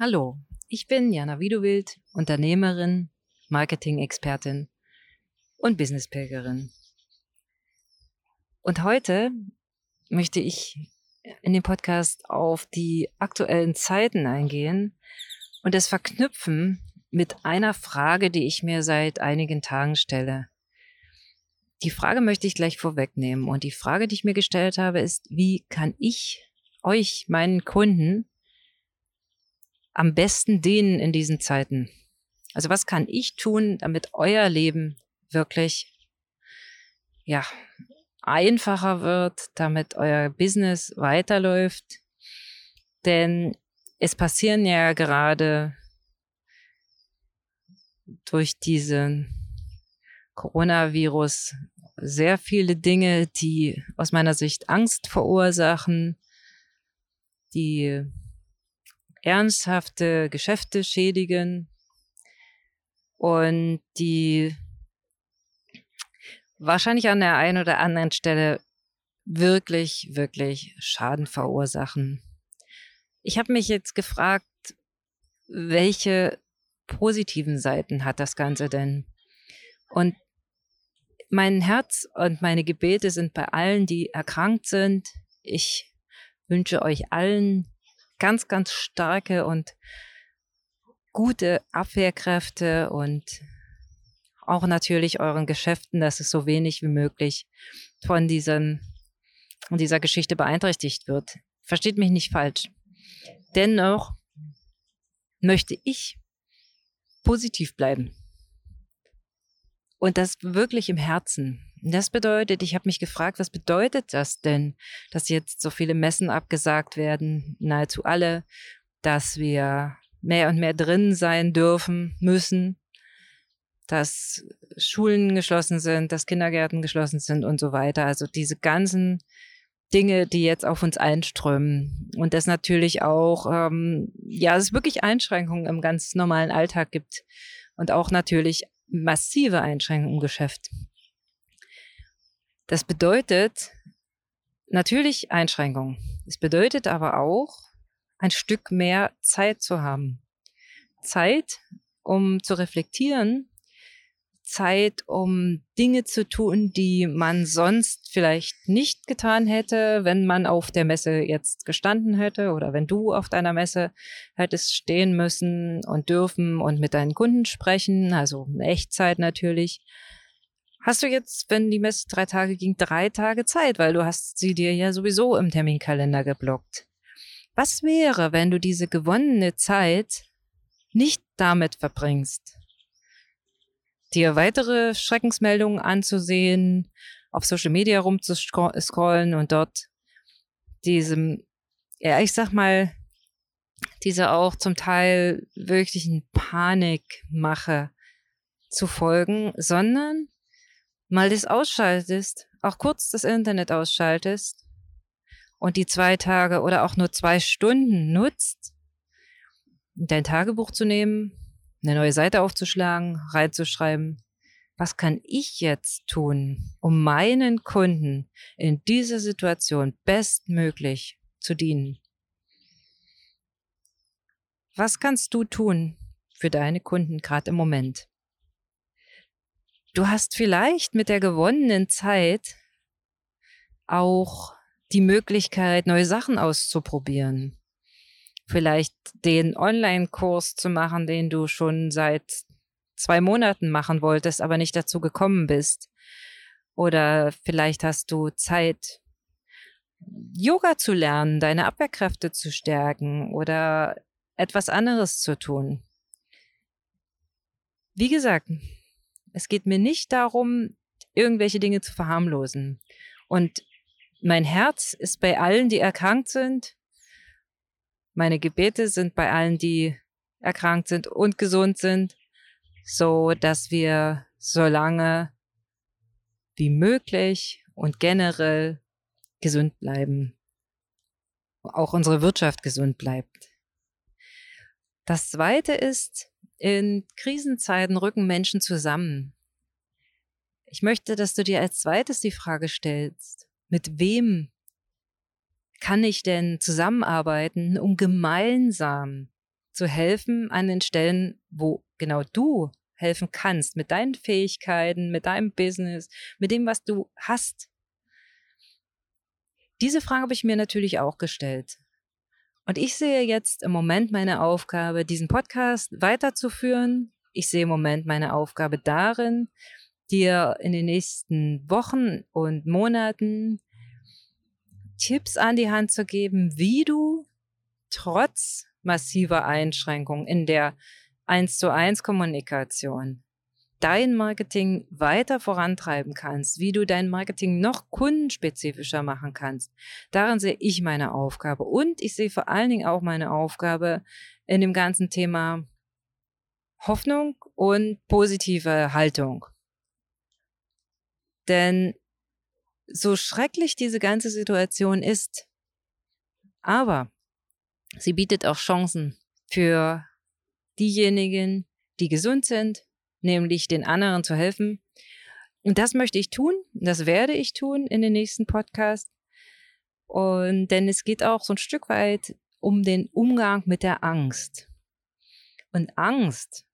Hallo, ich bin Jana Widowild, Unternehmerin, Marketing-Expertin und Businesspilgerin. Und heute möchte ich in dem Podcast auf die aktuellen Zeiten eingehen und es verknüpfen mit einer Frage, die ich mir seit einigen Tagen stelle. Die Frage möchte ich gleich vorwegnehmen und die Frage, die ich mir gestellt habe, ist, wie kann ich euch, meinen Kunden, am besten dienen in diesen Zeiten? Also was kann ich tun, damit euer Leben wirklich, ja, einfacher wird, damit euer Business weiterläuft? Denn es passieren ja gerade durch diesen Coronavirus sehr viele Dinge, die aus meiner Sicht Angst verursachen, die ernsthafte Geschäfte schädigen und die wahrscheinlich an der einen oder anderen Stelle wirklich, wirklich Schaden verursachen. Ich habe mich jetzt gefragt, welche positiven Seiten hat das Ganze denn? Und mein Herz und meine Gebete sind bei allen, die erkrankt sind. Ich wünsche euch allen ganz, ganz starke und gute Abwehrkräfte und auch natürlich euren Geschäften, dass es so wenig wie möglich von diesen, von dieser Geschichte beeinträchtigt wird. Versteht mich nicht falsch. Dennoch möchte ich positiv bleiben. Und das wirklich im Herzen. Das bedeutet, ich habe mich gefragt, was bedeutet das denn, dass jetzt so viele Messen abgesagt werden, nahezu alle, dass wir mehr und mehr drin sein dürfen, müssen, dass Schulen geschlossen sind, dass Kindergärten geschlossen sind und so weiter. Also diese ganzen Dinge, die jetzt auf uns einströmen. Und das natürlich auch, ähm, ja, es wirklich Einschränkungen im ganz normalen Alltag gibt. Und auch natürlich massive Einschränkungen im Geschäft. Das bedeutet natürlich Einschränkungen. Es bedeutet aber auch, ein Stück mehr Zeit zu haben. Zeit, um zu reflektieren, Zeit, um Dinge zu tun, die man sonst vielleicht nicht getan hätte, wenn man auf der Messe jetzt gestanden hätte oder wenn du auf deiner Messe hättest stehen müssen und dürfen und mit deinen Kunden sprechen, also in Echtzeit natürlich hast du jetzt, wenn die Messe drei Tage ging, drei Tage Zeit, weil du hast sie dir ja sowieso im Terminkalender geblockt. Was wäre, wenn du diese gewonnene Zeit nicht damit verbringst, dir weitere Schreckensmeldungen anzusehen, auf Social Media rumzuscrollen und dort diesem, ja, ich sag mal, diese auch zum Teil wirklichen Panikmache zu folgen, sondern mal das ausschaltest, auch kurz das Internet ausschaltest und die zwei Tage oder auch nur zwei Stunden nutzt, dein Tagebuch zu nehmen, eine neue Seite aufzuschlagen, reinzuschreiben, was kann ich jetzt tun, um meinen Kunden in dieser Situation bestmöglich zu dienen? Was kannst du tun für deine Kunden gerade im Moment? Du hast vielleicht mit der gewonnenen Zeit auch die Möglichkeit, neue Sachen auszuprobieren. Vielleicht den Online-Kurs zu machen, den du schon seit zwei Monaten machen wolltest, aber nicht dazu gekommen bist. Oder vielleicht hast du Zeit, Yoga zu lernen, deine Abwehrkräfte zu stärken oder etwas anderes zu tun. Wie gesagt, es geht mir nicht darum, irgendwelche Dinge zu verharmlosen. Und mein Herz ist bei allen, die erkrankt sind. Meine Gebete sind bei allen, die erkrankt sind und gesund sind, so dass wir so lange wie möglich und generell gesund bleiben. Auch unsere Wirtschaft gesund bleibt. Das zweite ist, in Krisenzeiten rücken Menschen zusammen. Ich möchte, dass du dir als zweites die Frage stellst, mit wem kann ich denn zusammenarbeiten, um gemeinsam zu helfen an den Stellen, wo genau du helfen kannst, mit deinen Fähigkeiten, mit deinem Business, mit dem, was du hast. Diese Frage habe ich mir natürlich auch gestellt. Und ich sehe jetzt im Moment meine Aufgabe, diesen Podcast weiterzuführen. Ich sehe im Moment meine Aufgabe darin, dir in den nächsten Wochen und Monaten Tipps an die Hand zu geben, wie du trotz massiver Einschränkungen in der 1 zu 1 Kommunikation dein Marketing weiter vorantreiben kannst, wie du dein Marketing noch kundenspezifischer machen kannst. Darin sehe ich meine Aufgabe. Und ich sehe vor allen Dingen auch meine Aufgabe in dem ganzen Thema Hoffnung und positive Haltung. Denn so schrecklich diese ganze Situation ist, aber sie bietet auch Chancen für diejenigen, die gesund sind, nämlich den anderen zu helfen. Und das möchte ich tun, das werde ich tun in den nächsten Podcast. Und denn es geht auch so ein Stück weit um den Umgang mit der Angst. Und Angst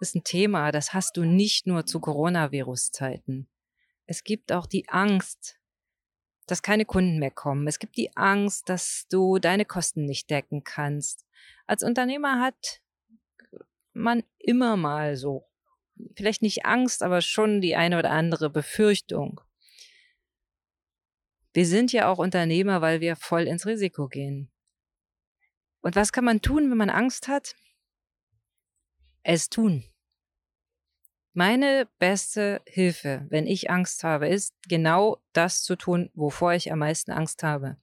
ist ein Thema, das hast du nicht nur zu Coronavirus-Zeiten. Es gibt auch die Angst, dass keine Kunden mehr kommen. Es gibt die Angst, dass du deine Kosten nicht decken kannst. Als Unternehmer hat man immer mal so, vielleicht nicht Angst, aber schon die eine oder andere Befürchtung. Wir sind ja auch Unternehmer, weil wir voll ins Risiko gehen. Und was kann man tun, wenn man Angst hat? Es tun. Meine beste Hilfe, wenn ich Angst habe, ist genau das zu tun, wovor ich am meisten Angst habe.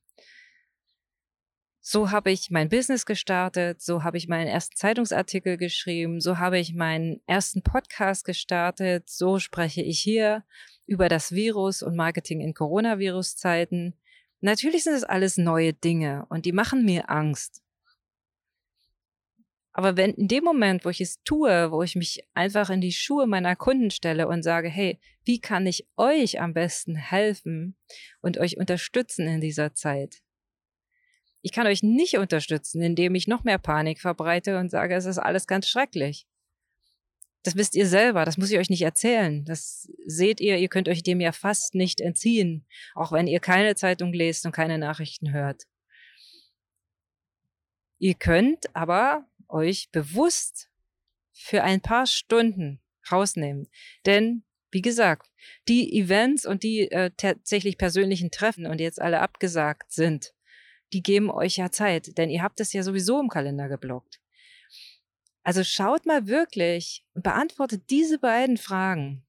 So habe ich mein Business gestartet, so habe ich meinen ersten Zeitungsartikel geschrieben, so habe ich meinen ersten Podcast gestartet, so spreche ich hier über das Virus und Marketing in Coronavirus-Zeiten. Natürlich sind es alles neue Dinge und die machen mir Angst. Aber wenn in dem Moment, wo ich es tue, wo ich mich einfach in die Schuhe meiner Kunden stelle und sage, hey, wie kann ich euch am besten helfen und euch unterstützen in dieser Zeit? Ich kann euch nicht unterstützen, indem ich noch mehr Panik verbreite und sage, es ist alles ganz schrecklich. Das wisst ihr selber, das muss ich euch nicht erzählen. Das seht ihr, ihr könnt euch dem ja fast nicht entziehen, auch wenn ihr keine Zeitung lest und keine Nachrichten hört. Ihr könnt aber euch bewusst für ein paar Stunden rausnehmen. Denn, wie gesagt, die Events und die äh, tatsächlich persönlichen Treffen und jetzt alle abgesagt sind, die geben euch ja Zeit, denn ihr habt es ja sowieso im Kalender geblockt. Also schaut mal wirklich und beantwortet diese beiden Fragen.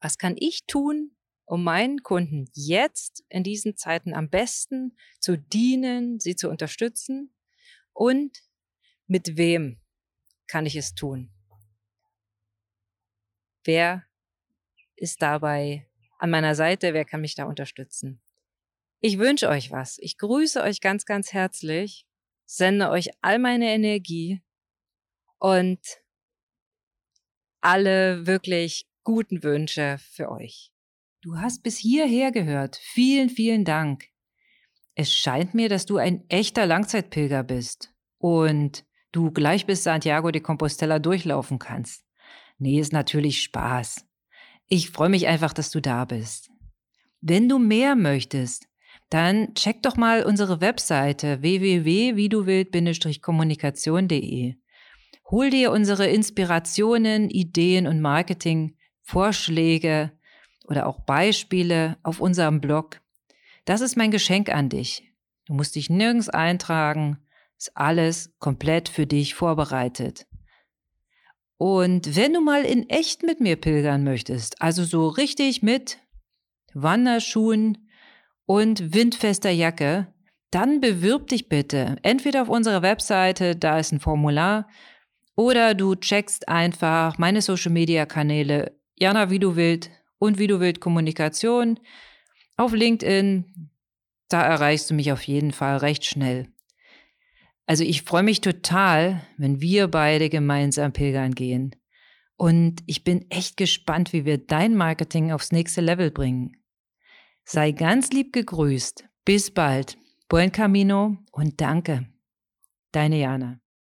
Was kann ich tun, um meinen Kunden jetzt in diesen Zeiten am besten zu dienen, sie zu unterstützen? Und mit wem kann ich es tun? Wer ist dabei an meiner Seite? Wer kann mich da unterstützen? Ich wünsche euch was. Ich grüße euch ganz, ganz herzlich, sende euch all meine Energie und alle wirklich guten Wünsche für euch. Du hast bis hierher gehört. Vielen, vielen Dank. Es scheint mir, dass du ein echter Langzeitpilger bist und du gleich bis Santiago de Compostela durchlaufen kannst. Nee, ist natürlich Spaß. Ich freue mich einfach, dass du da bist. Wenn du mehr möchtest, dann check doch mal unsere Webseite www.wieduwild-kommunikation.de. Hol dir unsere Inspirationen, Ideen und Marketing-Vorschläge oder auch Beispiele auf unserem Blog. Das ist mein Geschenk an dich. Du musst dich nirgends eintragen, ist alles komplett für dich vorbereitet. Und wenn du mal in echt mit mir pilgern möchtest, also so richtig mit Wanderschuhen, und windfester Jacke, dann bewirb dich bitte entweder auf unserer Webseite, da ist ein Formular, oder du checkst einfach meine Social Media Kanäle Jana wie du willst und wie du willst Kommunikation auf LinkedIn. Da erreichst du mich auf jeden Fall recht schnell. Also ich freue mich total, wenn wir beide gemeinsam pilgern gehen. Und ich bin echt gespannt, wie wir dein Marketing aufs nächste Level bringen. Sei ganz lieb gegrüßt. Bis bald. Buen Camino und danke. Deine Jana.